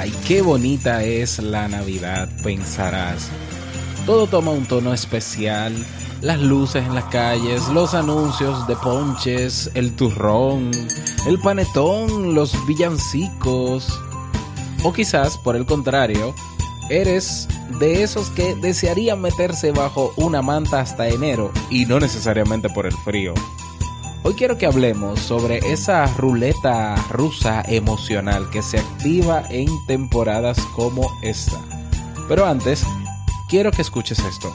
Ay, qué bonita es la Navidad, pensarás. Todo toma un tono especial, las luces en las calles, los anuncios de ponches, el turrón, el panetón, los villancicos. O quizás, por el contrario, eres de esos que desearían meterse bajo una manta hasta enero y no necesariamente por el frío. Hoy quiero que hablemos sobre esa ruleta rusa emocional que se activa en temporadas como esta. Pero antes, quiero que escuches esto.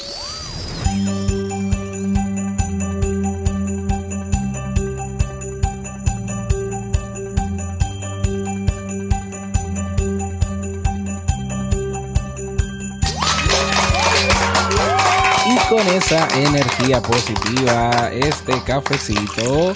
Con esa energía positiva, este cafecito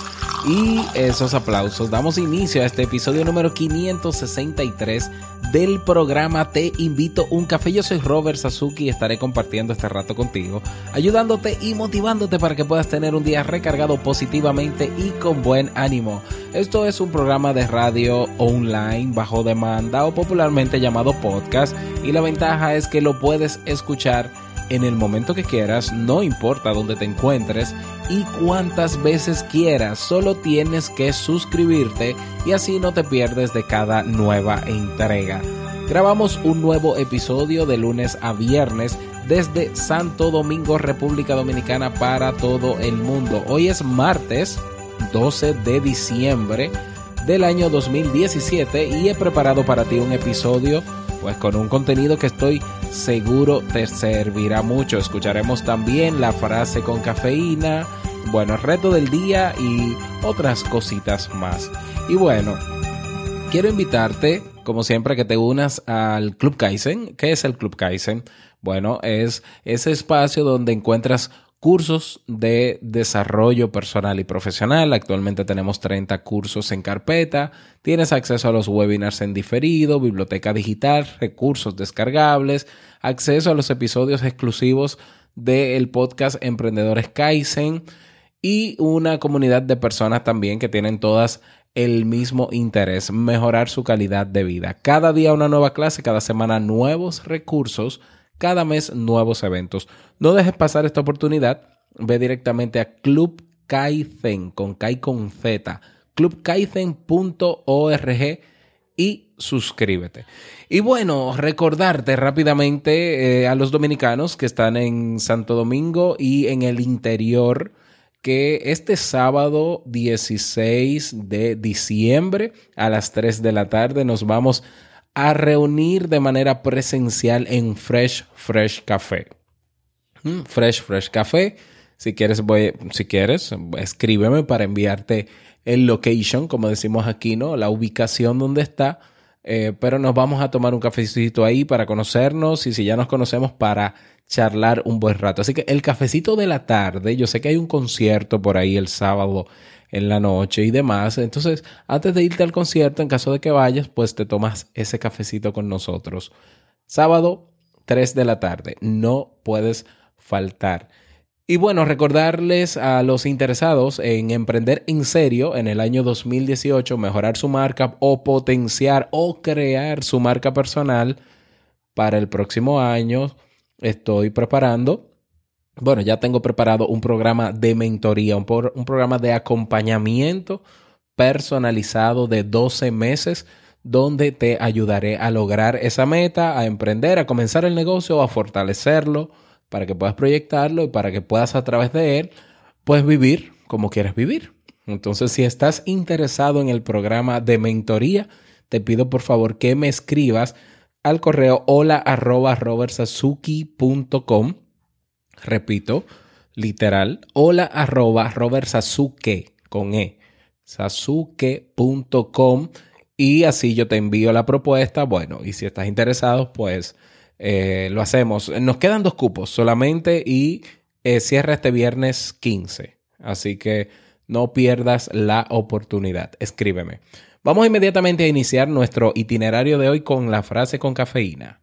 y esos aplausos, damos inicio a este episodio número 563 del programa Te invito un café. Yo soy Robert Sasuki y estaré compartiendo este rato contigo, ayudándote y motivándote para que puedas tener un día recargado positivamente y con buen ánimo. Esto es un programa de radio online bajo demanda o popularmente llamado podcast y la ventaja es que lo puedes escuchar en el momento que quieras, no importa dónde te encuentres y cuántas veces quieras, solo tienes que suscribirte y así no te pierdes de cada nueva entrega. Grabamos un nuevo episodio de lunes a viernes desde Santo Domingo, República Dominicana para todo el mundo. Hoy es martes 12 de diciembre del año 2017 y he preparado para ti un episodio pues con un contenido que estoy seguro te servirá mucho. Escucharemos también la frase con cafeína, bueno, el reto del día y otras cositas más. Y bueno, quiero invitarte, como siempre, que te unas al Club Kaizen. ¿Qué es el Club Kaizen? Bueno, es ese espacio donde encuentras cursos de desarrollo personal y profesional. Actualmente tenemos 30 cursos en carpeta. Tienes acceso a los webinars en diferido, biblioteca digital, recursos descargables, acceso a los episodios exclusivos del podcast Emprendedores Kaizen y una comunidad de personas también que tienen todas el mismo interés, mejorar su calidad de vida. Cada día una nueva clase, cada semana nuevos recursos cada mes nuevos eventos. No dejes pasar esta oportunidad. Ve directamente a Club Kaizen con Kai con Z, clubkaizen.org y suscríbete. Y bueno, recordarte rápidamente eh, a los dominicanos que están en Santo Domingo y en el interior que este sábado 16 de diciembre a las 3 de la tarde nos vamos a reunir de manera presencial en Fresh Fresh Café. Mm, Fresh Fresh Café. Si quieres, voy, si quieres, escríbeme para enviarte el location, como decimos aquí, ¿no? La ubicación donde está. Eh, pero nos vamos a tomar un cafecito ahí para conocernos y si ya nos conocemos para charlar un buen rato. Así que el cafecito de la tarde, yo sé que hay un concierto por ahí el sábado en la noche y demás. Entonces, antes de irte al concierto, en caso de que vayas, pues te tomas ese cafecito con nosotros. Sábado, 3 de la tarde. No puedes faltar. Y bueno, recordarles a los interesados en emprender en serio en el año 2018, mejorar su marca o potenciar o crear su marca personal para el próximo año. Estoy preparando bueno, ya tengo preparado un programa de mentoría, un, programa de acompañamiento personalizado de 12 meses donde te ayudaré a lograr esa meta, a emprender, a comenzar el negocio, a fortalecerlo para que puedas proyectarlo y para que puedas a través de él, pues vivir como quieres vivir. Entonces, si estás interesado en el programa de mentoría, te pido por favor que me escribas al correo hola arroba robertsazuki.com. Repito, literal, hola arroba robertsazuke con E, sasuke.com y así yo te envío la propuesta. Bueno, y si estás interesado, pues eh, lo hacemos. Nos quedan dos cupos solamente y eh, cierra este viernes 15. Así que no pierdas la oportunidad. Escríbeme. Vamos inmediatamente a iniciar nuestro itinerario de hoy con la frase con cafeína.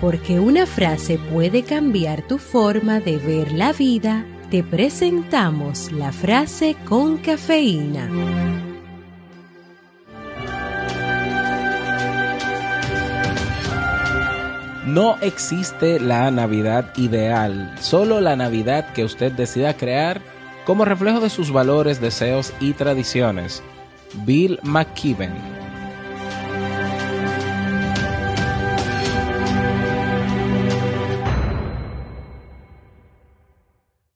Porque una frase puede cambiar tu forma de ver la vida, te presentamos la frase con cafeína. No existe la Navidad ideal, solo la Navidad que usted decida crear como reflejo de sus valores, deseos y tradiciones. Bill McKibben.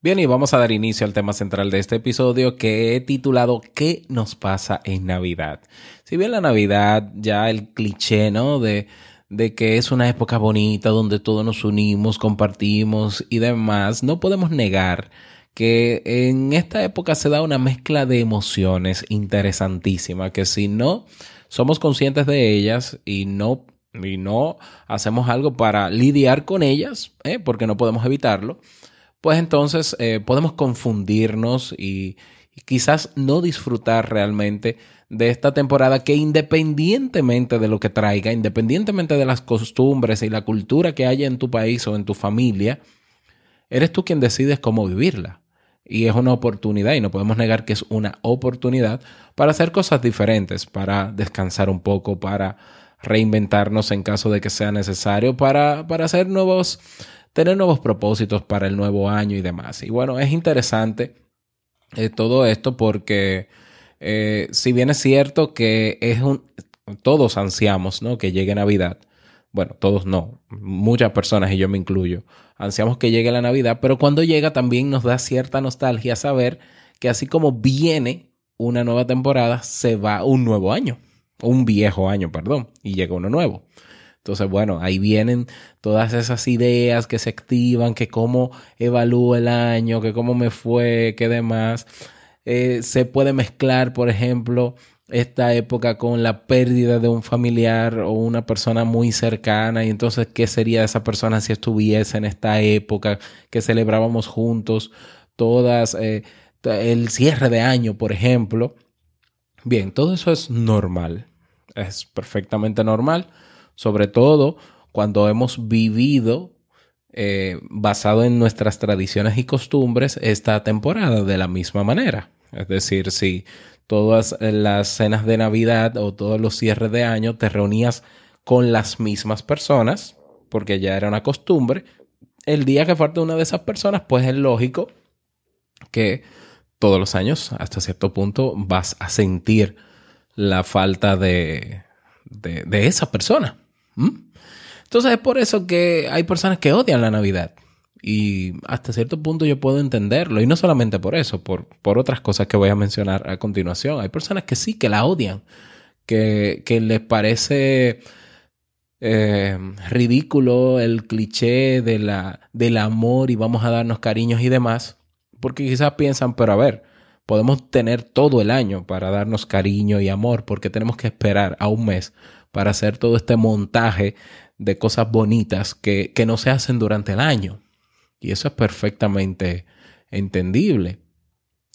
Bien, y vamos a dar inicio al tema central de este episodio que he titulado ¿Qué nos pasa en Navidad? Si bien la Navidad, ya el cliché, ¿no? De, de que es una época bonita donde todos nos unimos, compartimos y demás, no podemos negar que en esta época se da una mezcla de emociones interesantísima que si no somos conscientes de ellas y no y no hacemos algo para lidiar con ellas, ¿eh? porque no podemos evitarlo, pues entonces eh, podemos confundirnos y, y quizás no disfrutar realmente de esta temporada que independientemente de lo que traiga, independientemente de las costumbres y la cultura que haya en tu país o en tu familia, eres tú quien decides cómo vivirla. Y es una oportunidad, y no podemos negar que es una oportunidad para hacer cosas diferentes, para descansar un poco, para reinventarnos en caso de que sea necesario, para, para hacer nuevos, tener nuevos propósitos para el nuevo año y demás. Y bueno, es interesante eh, todo esto porque eh, si bien es cierto que es un, todos ansiamos, ¿no? Que llegue Navidad. Bueno, todos no, muchas personas y yo me incluyo, ansiamos que llegue la Navidad, pero cuando llega también nos da cierta nostalgia saber que así como viene una nueva temporada, se va un nuevo año, un viejo año, perdón, y llega uno nuevo. Entonces, bueno, ahí vienen todas esas ideas que se activan, que cómo evalúo el año, que cómo me fue, que demás. Eh, se puede mezclar, por ejemplo, esta época con la pérdida de un familiar o una persona muy cercana. Y entonces qué sería esa persona si estuviese en esta época que celebrábamos juntos todas eh, el cierre de año por ejemplo bien todo eso es normal. Es perfectamente normal sobre todo cuando hemos vivido eh, basado en nuestras tradiciones y costumbres esta temporada de la misma manera es decir si todas las cenas de Navidad o todos los cierres de año te reunías con las mismas personas, porque ya era una costumbre. El día que falta una de esas personas, pues es lógico que todos los años, hasta cierto punto, vas a sentir la falta de, de, de esa persona. ¿Mm? Entonces es por eso que hay personas que odian la Navidad. Y hasta cierto punto yo puedo entenderlo. Y no solamente por eso, por, por otras cosas que voy a mencionar a continuación. Hay personas que sí, que la odian, que, que les parece eh, ridículo el cliché de la, del amor y vamos a darnos cariños y demás. Porque quizás piensan, pero a ver, podemos tener todo el año para darnos cariño y amor, porque tenemos que esperar a un mes para hacer todo este montaje de cosas bonitas que, que no se hacen durante el año. Y eso es perfectamente entendible.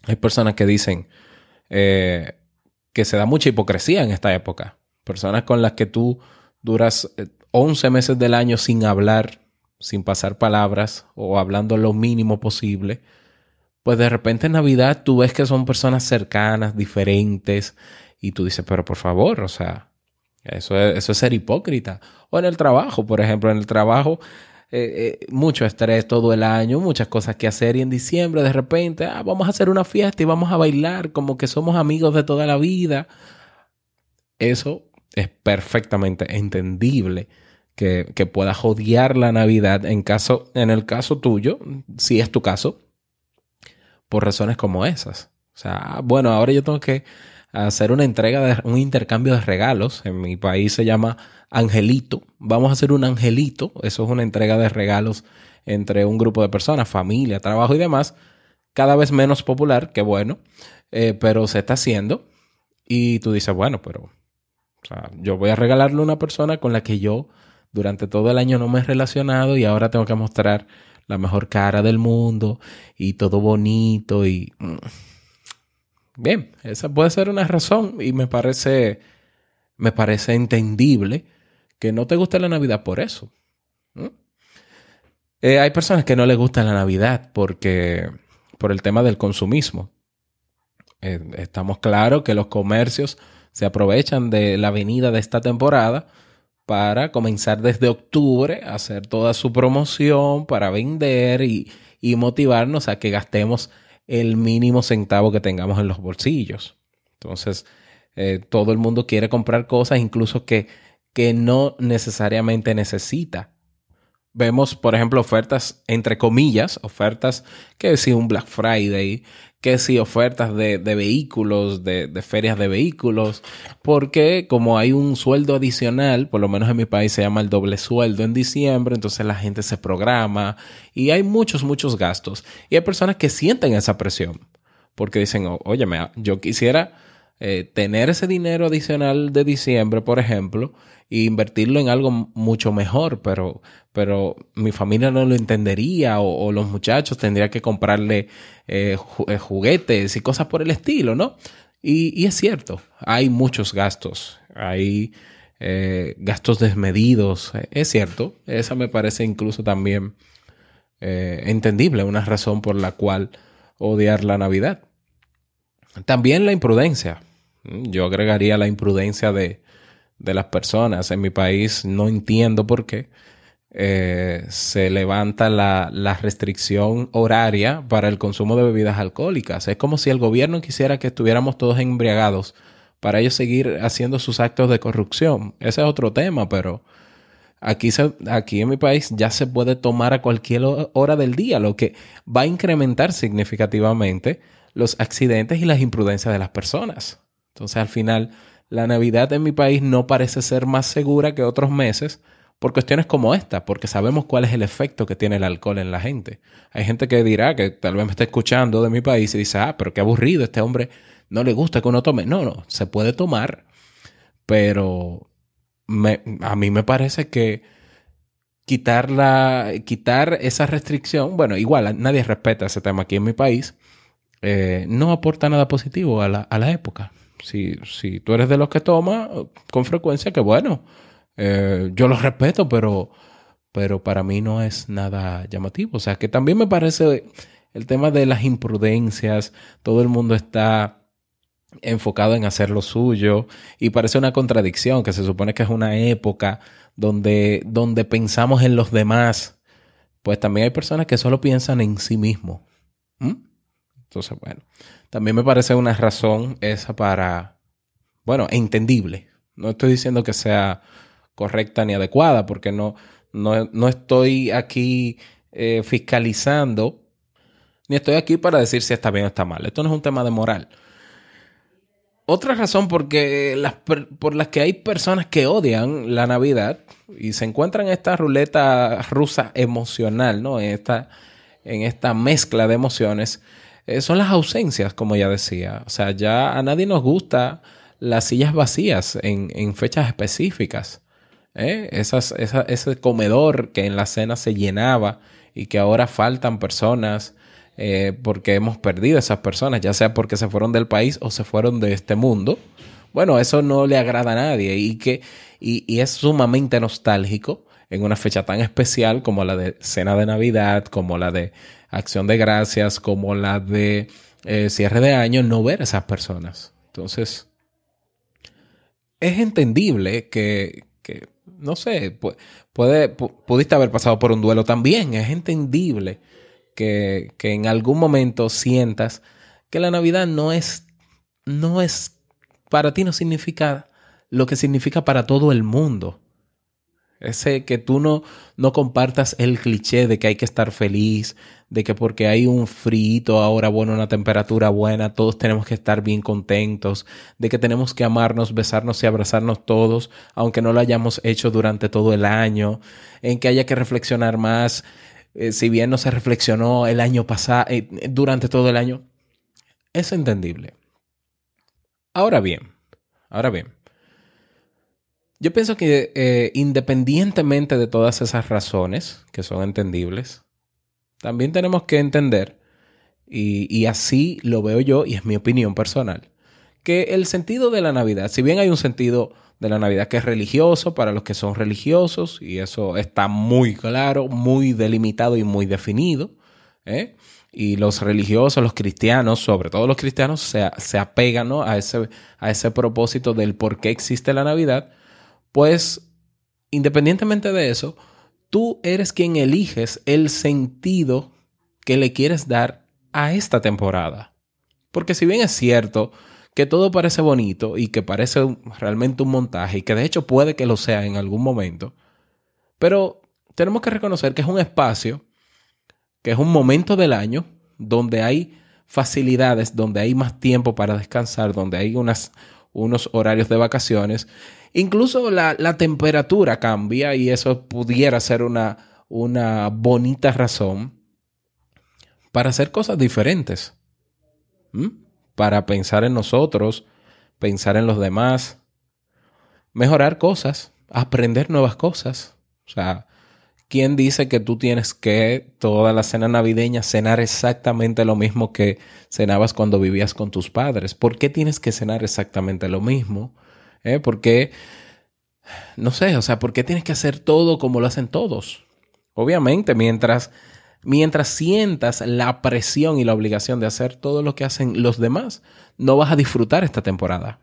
Hay personas que dicen eh, que se da mucha hipocresía en esta época. Personas con las que tú duras 11 meses del año sin hablar, sin pasar palabras o hablando lo mínimo posible. Pues de repente en Navidad tú ves que son personas cercanas, diferentes, y tú dices, pero por favor, o sea, eso es, eso es ser hipócrita. O en el trabajo, por ejemplo, en el trabajo eh, eh, mucho estrés todo el año, muchas cosas que hacer y en diciembre de repente, ah, vamos a hacer una fiesta y vamos a bailar como que somos amigos de toda la vida. Eso es perfectamente entendible que, que puedas odiar la Navidad en, caso, en el caso tuyo, si es tu caso, por razones como esas. O sea, bueno, ahora yo tengo que hacer una entrega de un intercambio de regalos. En mi país se llama angelito. Vamos a hacer un angelito. Eso es una entrega de regalos entre un grupo de personas, familia, trabajo y demás. Cada vez menos popular, que bueno, eh, pero se está haciendo. Y tú dices, bueno, pero yo voy a regalarle a una persona con la que yo durante todo el año no me he relacionado y ahora tengo que mostrar la mejor cara del mundo y todo bonito y... Bien, esa puede ser una razón y me parece, me parece entendible que no te guste la Navidad por eso. Eh, hay personas que no les gusta la Navidad porque por el tema del consumismo. Eh, estamos claros que los comercios se aprovechan de la venida de esta temporada para comenzar desde octubre a hacer toda su promoción, para vender y motivarnos a que gastemos el mínimo centavo que tengamos en los bolsillos. Entonces, eh, todo el mundo quiere comprar cosas incluso que, que no necesariamente necesita. Vemos, por ejemplo, ofertas, entre comillas, ofertas que si un Black Friday, que si ofertas de, de vehículos, de, de ferias de vehículos, porque como hay un sueldo adicional, por lo menos en mi país se llama el doble sueldo en diciembre, entonces la gente se programa y hay muchos, muchos gastos. Y hay personas que sienten esa presión, porque dicen, "O- óyeme, yo quisiera eh, tener ese dinero adicional de diciembre, por ejemplo, e invertirlo en algo mucho mejor, pero, pero mi familia no lo entendería o, los muchachos tendría que comprarle eh, eh, juguetes y cosas por el estilo, ¿no? Y, es cierto, hay muchos gastos, hay eh, gastos desmedidos, es cierto, esa me parece incluso también entendible, una razón por la cual odiar la Navidad. También la imprudencia. Yo agregaría la imprudencia de, de las personas. En mi país no entiendo por qué eh, se levanta la, la restricción horaria para el consumo de bebidas alcohólicas. Es como si el gobierno quisiera que estuviéramos todos embriagados para ellos seguir haciendo sus actos de corrupción. Ese es otro tema, pero aquí, se, aquí en mi país ya se puede tomar a cualquier ho- hora del día, lo que va a incrementar significativamente los accidentes y las imprudencias de las personas. Entonces, al final, la Navidad en mi país no parece ser más segura que otros meses por cuestiones como esta, porque sabemos cuál es el efecto que tiene el alcohol en la gente. Hay gente que dirá que tal vez me está escuchando de mi país y dice, ah, pero qué aburrido, este hombre no le gusta que uno tome. No, no, se puede tomar, pero me- a mí me parece que quitar, la, quitar esa restricción, bueno, igual nadie respeta ese tema aquí en mi país, eh, no aporta nada positivo a la, a la época. Si, si tú eres de los que toma con frecuencia, que bueno, eh, yo lo respeto, pero, pero para mí no es nada llamativo. O sea, que también me parece el tema de las imprudencias, todo el mundo está enfocado en hacer lo suyo y parece una contradicción que se supone que es una época donde, donde pensamos en los demás, pues también hay personas que solo piensan en sí mismo. ¿Mm? Entonces, bueno, también me parece una razón esa para, bueno, entendible. No estoy diciendo que sea correcta ni adecuada, porque no, no, no estoy aquí eh, fiscalizando, ni estoy aquí para decir si está bien o está mal. Esto no es un tema de moral. Otra razón porque las, por las que hay personas que odian la Navidad y se encuentran en esta ruleta rusa emocional, ¿no? En esta, en esta mezcla de emociones, eh, son las ausencias, como ya decía. O sea, ya a nadie nos gusta las sillas vacías en, en fechas específicas. ¿eh? Ese comedor que en la cena se llenaba y que ahora faltan personas eh, porque hemos perdido esas personas, ya sea porque se fueron del país o se fueron de este mundo. Bueno, eso no le agrada a nadie y, que, y, y es sumamente nostálgico en una fecha tan especial como la de cena de Navidad, como la de acción de gracias, como la de eh, cierre de año, no ver a esas personas. Entonces, es entendible que, que, no sé, pu- puede, pu- pudiste haber pasado por un duelo también. Es entendible que, que en algún momento sientas que la Navidad no es, no es, para ti no significa lo que significa para todo el mundo. Ese que tú no, no compartas el cliché de que hay que estar feliz, de que porque hay un frío ahora, bueno, una temperatura buena, todos tenemos que estar bien contentos, de que tenemos que amarnos, besarnos y abrazarnos todos, aunque no lo hayamos hecho durante todo el año, en que haya que reflexionar más, eh, si bien no se reflexionó el año pasado, eh, durante todo el año, es entendible. Ahora bien, ahora bien, yo pienso que eh, independientemente de todas esas razones, que son entendibles, también tenemos que entender, y, así lo veo yo, y es mi opinión personal, que el sentido de la Navidad, si bien hay un sentido de la Navidad que es religioso para los que son religiosos, y eso está muy claro, muy delimitado y muy definido, ¿eh? y los religiosos, los cristianos, sobre todo los cristianos, se, se apegan a, ese, a ese propósito del por qué existe la Navidad, pues independientemente de eso, tú eres quien eliges el sentido que le quieres dar a esta temporada. Porque si bien es cierto que todo parece bonito y que parece realmente un montaje y que de hecho puede que lo sea en algún momento, pero tenemos que reconocer que es un espacio, que es un momento del año donde hay facilidades, donde hay más tiempo para descansar, donde hay unas, unos horarios de vacaciones. Incluso la, la temperatura cambia y eso pudiera ser una, una bonita razón para hacer cosas diferentes. Para pensar en nosotros, pensar en los demás, mejorar cosas, aprender nuevas cosas. O sea, ¿quién dice que tú tienes que toda la cena navideña cenar exactamente lo mismo que cenabas cuando vivías con tus padres? ¿Por qué tienes que cenar exactamente lo mismo? ¿Eh? ¿Por qué? No sé, o sea, ¿por qué tienes que hacer todo como lo hacen todos? Obviamente, mientras, mientras sientas la presión y la obligación de hacer todo lo que hacen los demás, no vas a disfrutar esta temporada.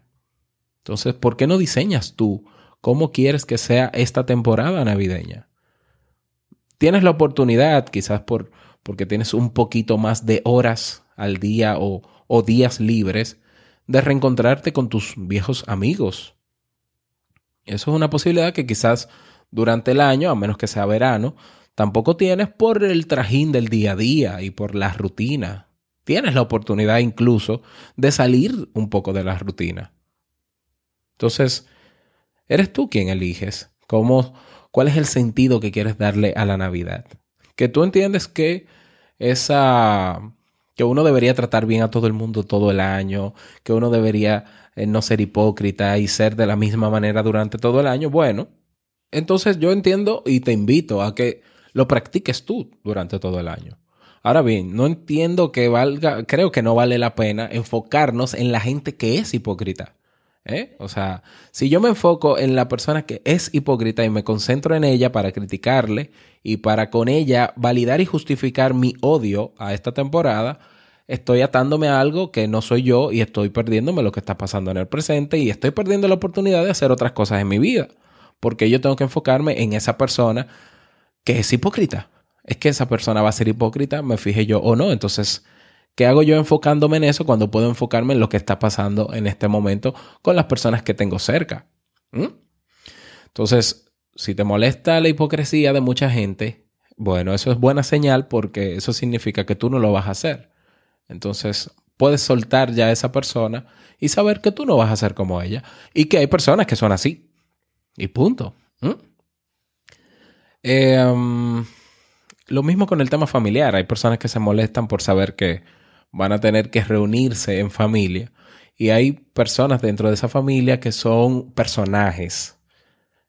Entonces, ¿por qué no diseñas tú cómo quieres que sea esta temporada navideña? Tienes la oportunidad, quizás por, porque tienes un poquito más de horas al día o, o días libres, de reencontrarte con tus viejos amigos. Eso es una posibilidad que quizás durante el año, a menos que sea verano, tampoco tienes por el trajín del día a día y por la rutina. Tienes la oportunidad incluso de salir un poco de la rutina. Entonces, eres tú quien eliges cómo, cuál es el sentido que quieres darle a la Navidad. Que tú entiendes que esa que uno debería tratar bien a todo el mundo todo el año, que uno debería eh, no ser hipócrita y ser de la misma manera durante todo el año, bueno, entonces yo entiendo y te invito a que lo practiques tú durante todo el año. Ahora bien, no entiendo que valga, creo que no vale la pena enfocarnos en la gente que es hipócrita. ¿Eh? O sea, si yo me enfoco en la persona que es hipócrita y me concentro en ella para criticarle y para con ella validar y justificar mi odio a esta temporada, estoy atándome a algo que no soy yo y estoy perdiéndome lo que está pasando en el presente y estoy perdiendo la oportunidad de hacer otras cosas en mi vida. Porque yo tengo que enfocarme en esa persona que es hipócrita. Es que esa persona va a ser hipócrita, me fije yo o no. Entonces, ¿qué hago yo enfocándome en eso cuando puedo enfocarme en lo que está pasando en este momento con las personas que tengo cerca? ¿Mm? Entonces, si te molesta la hipocresía de mucha gente, bueno, eso es buena señal porque eso significa que tú no lo vas a hacer. Entonces, puedes soltar ya a esa persona y saber que tú no vas a ser como ella y que hay personas que son así. Y punto. ¿Mm? Eh, um, lo mismo con el tema familiar. Hay personas que se molestan por saber que van a tener que reunirse en familia. Y hay personas dentro de esa familia que son personajes,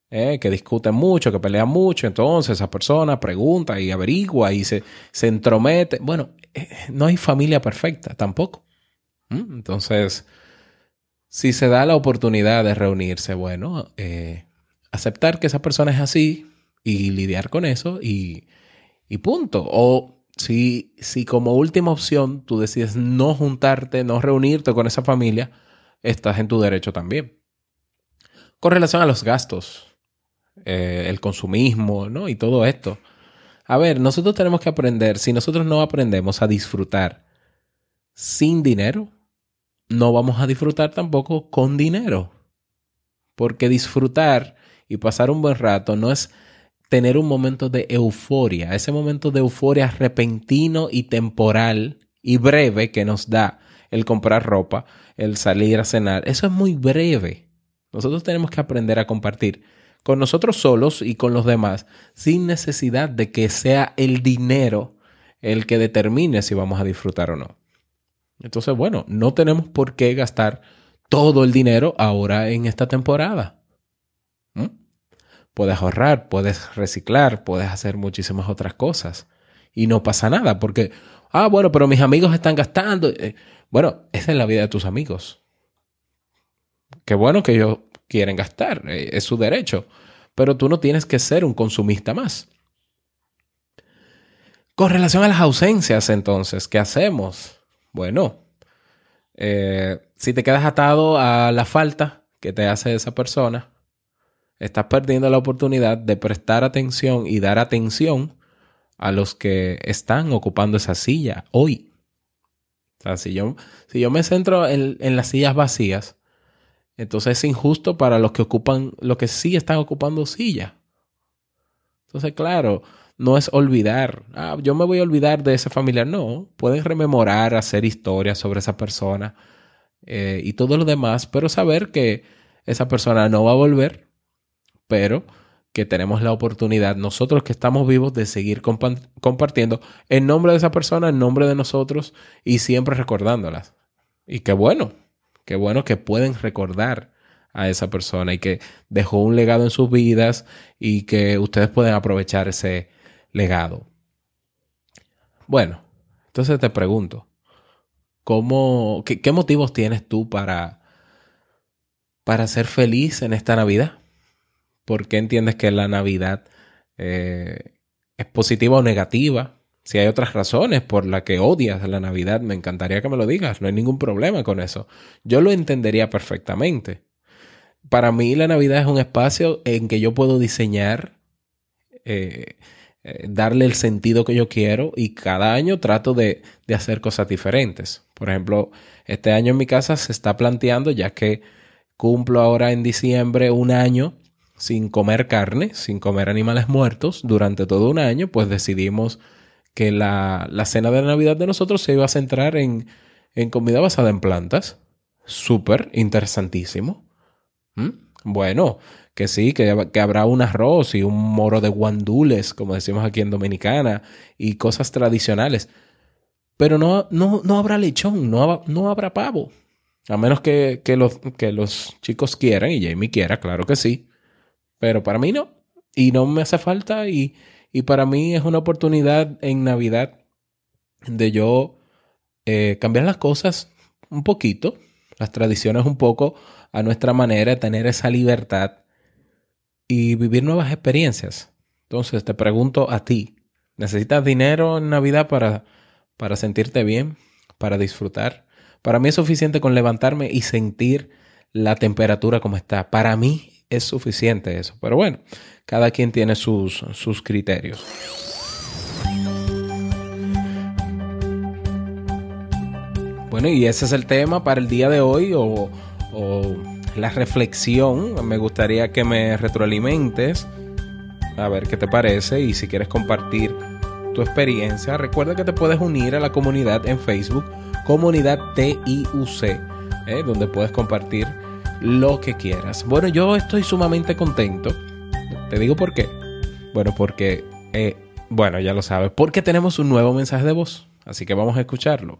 ¿eh? que discuten mucho, que pelean mucho. Entonces esa persona pregunta y averigua y se, se entromete. Bueno, eh, no hay familia perfecta tampoco. Entonces, si se da la oportunidad de reunirse, bueno, eh, aceptar que esa persona es así y lidiar con eso y, y punto. O si, si como última opción tú decides no juntarte, no reunirte con esa familia, estás en tu derecho también. Con relación a los gastos, eh, el consumismo, ¿no? Y todo esto. A ver, nosotros tenemos que aprender, si nosotros no aprendemos a disfrutar sin dinero, no vamos a disfrutar tampoco con dinero. Porque disfrutar y pasar un buen rato no es tener un momento de euforia, ese momento de euforia repentino y temporal y breve que nos da el comprar ropa, el salir a cenar. Eso es muy breve. Nosotros tenemos que aprender a compartir con nosotros solos y con los demás sin necesidad de que sea el dinero el que determine si vamos a disfrutar o no. Entonces, bueno, no tenemos por qué gastar todo el dinero ahora en esta temporada. Puedes ahorrar, puedes reciclar, puedes hacer muchísimas otras cosas. Y no pasa nada porque, ah, bueno, pero mis amigos están gastando. Eh, bueno, esa es la vida de tus amigos. Qué bueno que ellos quieren gastar, eh, es su derecho. Pero tú no tienes que ser un consumista más. Con relación a las ausencias, entonces, ¿qué hacemos? Bueno, eh, si te quedas atado a la falta que te hace esa persona, estás perdiendo la oportunidad de prestar atención y dar atención a los que están ocupando esa silla hoy. O sea, si yo, si yo me centro en, en las sillas vacías, entonces es injusto para los que ocupan, los que sí están ocupando silla. Entonces, claro, no es olvidar, ah, yo me voy a olvidar de ese familiar. No, pueden rememorar, hacer historias sobre esa persona eh, y todo lo demás, pero saber que esa persona no va a volver, pero que tenemos la oportunidad, nosotros que estamos vivos, de seguir compartiendo en nombre de esa persona, en nombre de nosotros y siempre recordándolas. Y qué bueno, qué bueno que pueden recordar a esa persona y que dejó un legado en sus vidas y que ustedes pueden aprovechar ese legado. Bueno, entonces te pregunto, ¿cómo, qué, motivos tienes tú para, para ser feliz en esta Navidad? ¿Por qué entiendes que la Navidad eh, es positiva o negativa? Si hay otras razones por las que odias la Navidad, me encantaría que me lo digas. No hay ningún problema con eso. Yo lo entendería perfectamente. Para mí la Navidad es un espacio en que yo puedo diseñar eh, eh, darle el sentido que yo quiero y cada año trato de, de, hacer cosas diferentes. Por ejemplo, este año en mi casa se está planteando, ya que cumplo ahora en diciembre un año sin comer carne, sin comer animales muertos durante todo un año, pues decidimos que la, la cena de Navidad de nosotros se iba a centrar en, en comida basada en plantas. Súper interesantísimo. ¿Mm? Bueno, que sí, que, que, habrá un arroz y un moro de guandules, como decimos aquí en Dominicana, y cosas tradicionales. Pero no, no, no habrá lechón, no, no habrá pavo. A menos que, que, los, que los chicos quieran, y Jamie quiera, claro que sí. Pero para mí no. Y no me hace falta. Y, y para mí es una oportunidad en Navidad de yo eh, cambiar las cosas un poquito, las tradiciones un poco a nuestra manera, tener esa libertad y vivir nuevas experiencias. Entonces te pregunto a ti, ¿necesitas dinero en Navidad para, para sentirte bien, para disfrutar? Para mí es suficiente con levantarme y sentir la temperatura como está. Para mí es suficiente eso. Pero bueno, cada quien tiene sus, sus criterios. Bueno, y ese es el tema para el día de hoy o, la reflexión. Me gustaría que me retroalimentes a ver qué te parece y si quieres compartir tu experiencia, recuerda que te puedes unir a la comunidad en Facebook, comunidad TIUC, ¿eh? donde puedes compartir lo que quieras. Bueno, yo estoy sumamente contento. Te digo por qué. Bueno, porque, eh, bueno, ya lo sabes, porque tenemos un nuevo mensaje de voz. Así que vamos a escucharlo.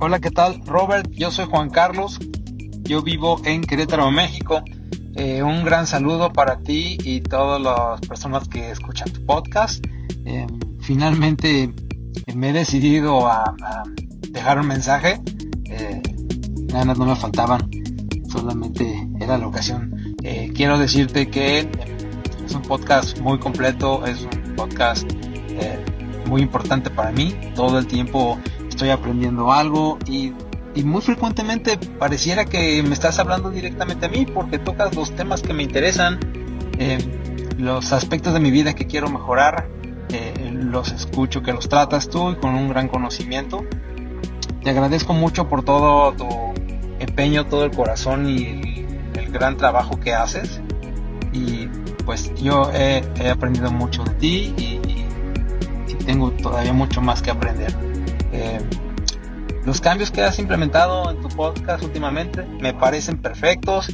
Hola, ¿qué tal? Robert, yo soy Juan Carlos, yo vivo en Querétaro, México. Eh, un gran saludo para ti y todas las personas que escuchan tu podcast. Eh, finalmente me he decidido a dejar un mensaje. Eh, ganas no me faltaban, solamente era la ocasión. Eh, quiero decirte que es un podcast muy completo, es un podcast muy importante para mí. Todo el tiempo estoy aprendiendo algo y, y, muy frecuentemente pareciera que me estás hablando directamente a mí porque tocas los temas que me interesan, eh, los aspectos de mi vida que quiero mejorar, eh, los escucho que los tratas tú y con un gran conocimiento. Te agradezco mucho por todo tu empeño, todo el corazón y el, gran trabajo que haces. Y pues yo he, aprendido mucho de ti y tengo todavía mucho más que aprender. Eh, los cambios que has implementado en tu podcast últimamente me parecen perfectos.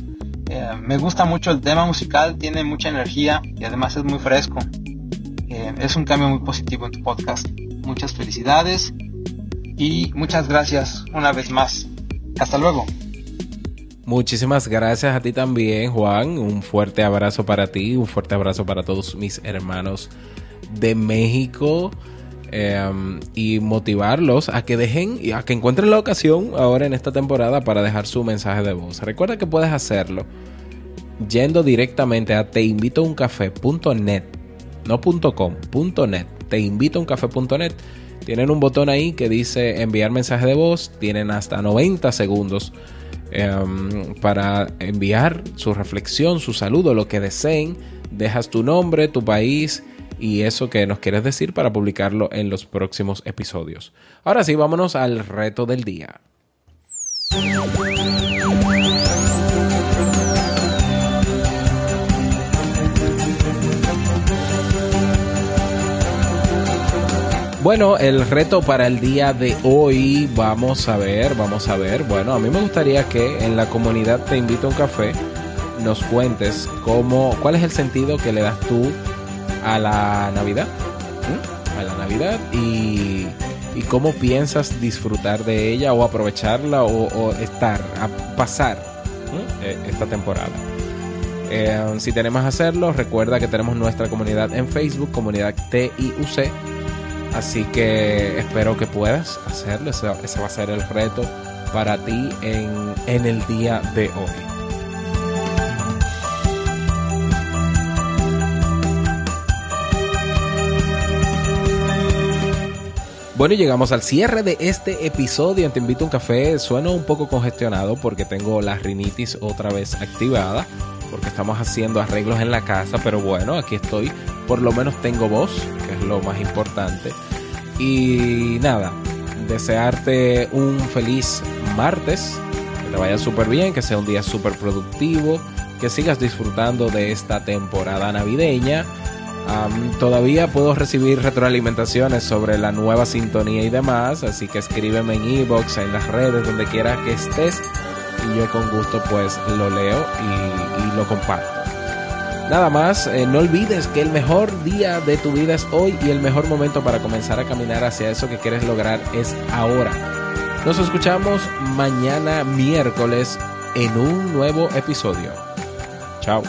Eh, me gusta mucho el tema musical, tiene mucha energía y además es muy fresco. Eh, es un cambio muy positivo en tu podcast. Muchas felicidades y muchas gracias una vez más. Hasta luego. Muchísimas gracias a ti también, Juan. Un fuerte abrazo para ti, un fuerte abrazo para todos mis hermanos de México. eh, y motivarlos a que dejen y a que encuentren la ocasión ahora en esta temporada para dejar su mensaje de voz. Recuerda que puedes hacerlo yendo directamente a teinvitouncafé.net, no .com, .net, teinvitouncafé.net. Tienen un botón ahí que dice enviar mensaje de voz, tienen hasta 90 segundos em, para enviar su reflexión, su saludo, lo que deseen. Dejas tu nombre, tu país y eso que nos quieres decir para publicarlo en los próximos episodios. Ahora sí, vámonos al reto del día. Bueno, el reto para el día de hoy, vamos a ver, vamos a ver. Bueno, a mí me gustaría que en la comunidad Te Invito a un Café nos cuentes cómo, cuál es el sentido que le das tú a la Navidad. A la Navidad y, cómo piensas disfrutar de ella o aprovecharla o, estar, a pasar. Eh, esta temporada. Eh, si tenemos a hacerlo, recuerda que tenemos nuestra comunidad en Facebook, comunidad TIUC. Así que espero que puedas hacerlo. Ese, va a ser el reto para ti en, en el día de hoy. Bueno, llegamos al cierre de este episodio. Te invito a un café. Sueno un poco congestionado porque tengo la rinitis otra vez activada. Porque estamos haciendo arreglos en la casa. Pero bueno, aquí estoy. Por lo menos tengo voz, que es lo más importante. Y nada, desearte un feliz martes. Que te vaya súper bien, que sea un día súper productivo. Que sigas disfrutando de esta temporada navideña. Am, todavía puedo recibir retroalimentaciones sobre la nueva sintonía y demás, así que escríbeme en ebox, en las redes, donde quiera que estés, y yo con gusto pues lo leo y lo comparto. Nada más, eh, no olvides que el mejor día de tu vida es hoy y el mejor momento para comenzar a caminar hacia eso que quieres lograr es ahora. Nos escuchamos mañana miércoles en un nuevo episodio. Chao.